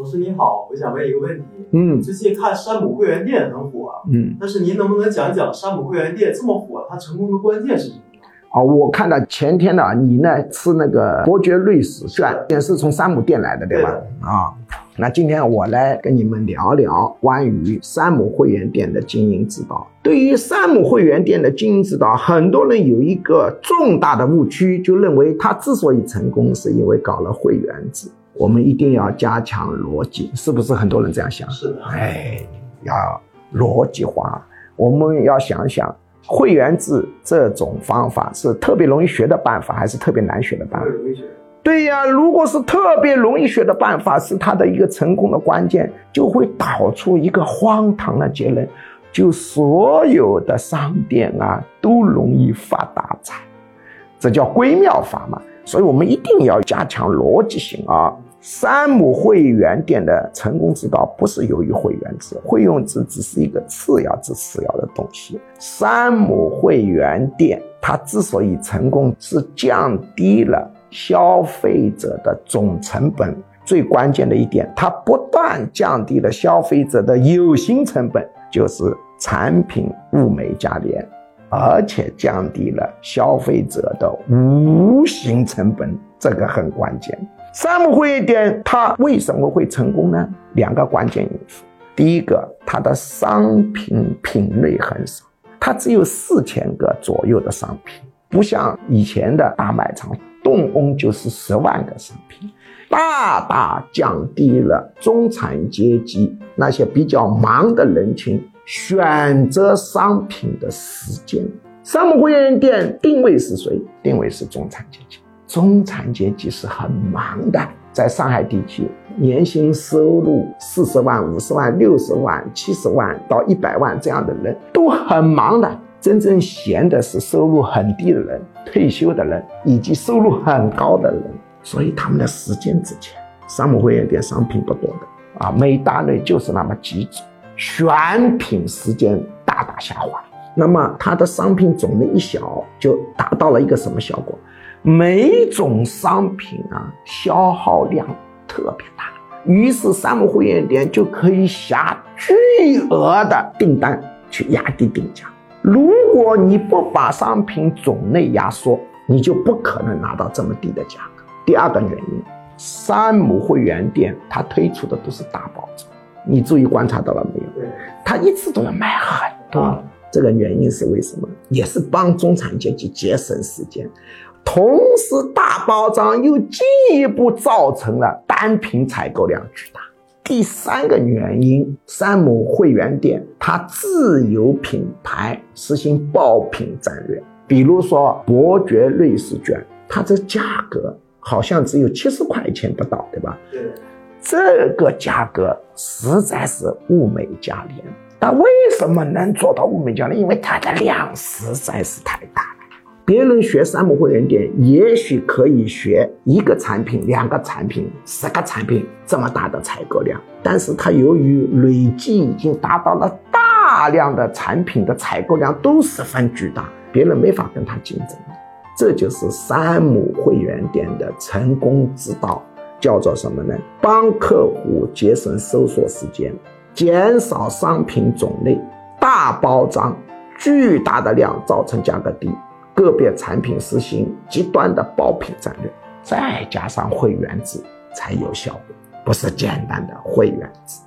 董事你好，我想问一个问题。嗯最近看山姆会员店很火，嗯，但是您能不能讲讲山姆会员店这么火，它成功的关键是什么？好，我看到前天呢，你呢吃那个伯爵瑞士券，也是从山姆店来的，对吧？啊，那今天我来跟你们聊聊关于山姆会员店的经营之道。对于山姆会员店的经营之道，很多人有一个重大的误区，就认为他之所以成功，是因为搞了会员制。我们一定要加强逻辑，是不是很多人这样想？是的，哎，要逻辑化。我们要想想，会员制这种方法是特别容易学的办法，还是特别难学的办法？容易学。对呀，如果是特别容易学的办法，是它的一个成功的关键，就会导出一个荒唐的结论，就所有的商店啊都容易发大财，这叫归妙法嘛。所以我们一定要加强逻辑性啊。山姆会员店的成功之道不是由于会员制，会员制只是一个次要之次要的东西。山姆会员店它之所以成功，是降低了消费者的总成本。最关键的一点，它不但降低了消费者的有形成本，就是产品物美价廉，而且降低了消费者的无形成本，这个很关键。山姆会员店它为什么会成功呢？两个关键因素。第一个，它的商品品类很少，它只有四千个左右的商品，不像以前的大卖场，动工就是十万个商品，大大降低了中产阶级那些比较忙的人群选择商品的时间。山姆会员店定位是谁？定位是中产阶级。中产阶级是很忙的，在上海地区，年薪收入四十万、五十万、六十万、七十万到一百万这样的人都很忙的。真正闲的是收入很低的人、退休的人以及收入很高的人，所以他们的时间值钱。山姆会员店商品不多的啊，每大类就是那么几种，选品时间大大下滑。那么它的商品种类一小，就达到了一个什么效果？每种商品啊，消耗量特别大，于是山姆会员店就可以下巨额的订单去压低定价。如果你不把商品种类压缩，你就不可能拿到这么低的价格。第二个原因，山姆会员店它推出的都是大包装，你注意观察到了没有？对，它一次都要卖很多。啊这个原因是为什么？也是帮中产阶级节省时间。同时，大包装又进一步造成了单品采购量巨大。第三个原因，山姆会员店它自有品牌实行爆品战略，比如说伯爵瑞士卷，它这价格好像只有七十块钱不到，对吧？这个价格实在是物美价廉。但为什么能做到物美价廉？因为它的量实在是太大。别人学山姆会员店，也许可以学一个产品、两个产品、十个产品这么大的采购量，但是他由于累计已经达到了大量的产品的采购量都十分巨大，别人没法跟他竞争。这就是山姆会员店的成功之道，叫做什么呢？帮客户节省搜索时间，减少商品种类，大包装，巨大的量造成价格低。个别产品实行极端的爆品战略，再加上会员制才有效果，不是简单的会员制。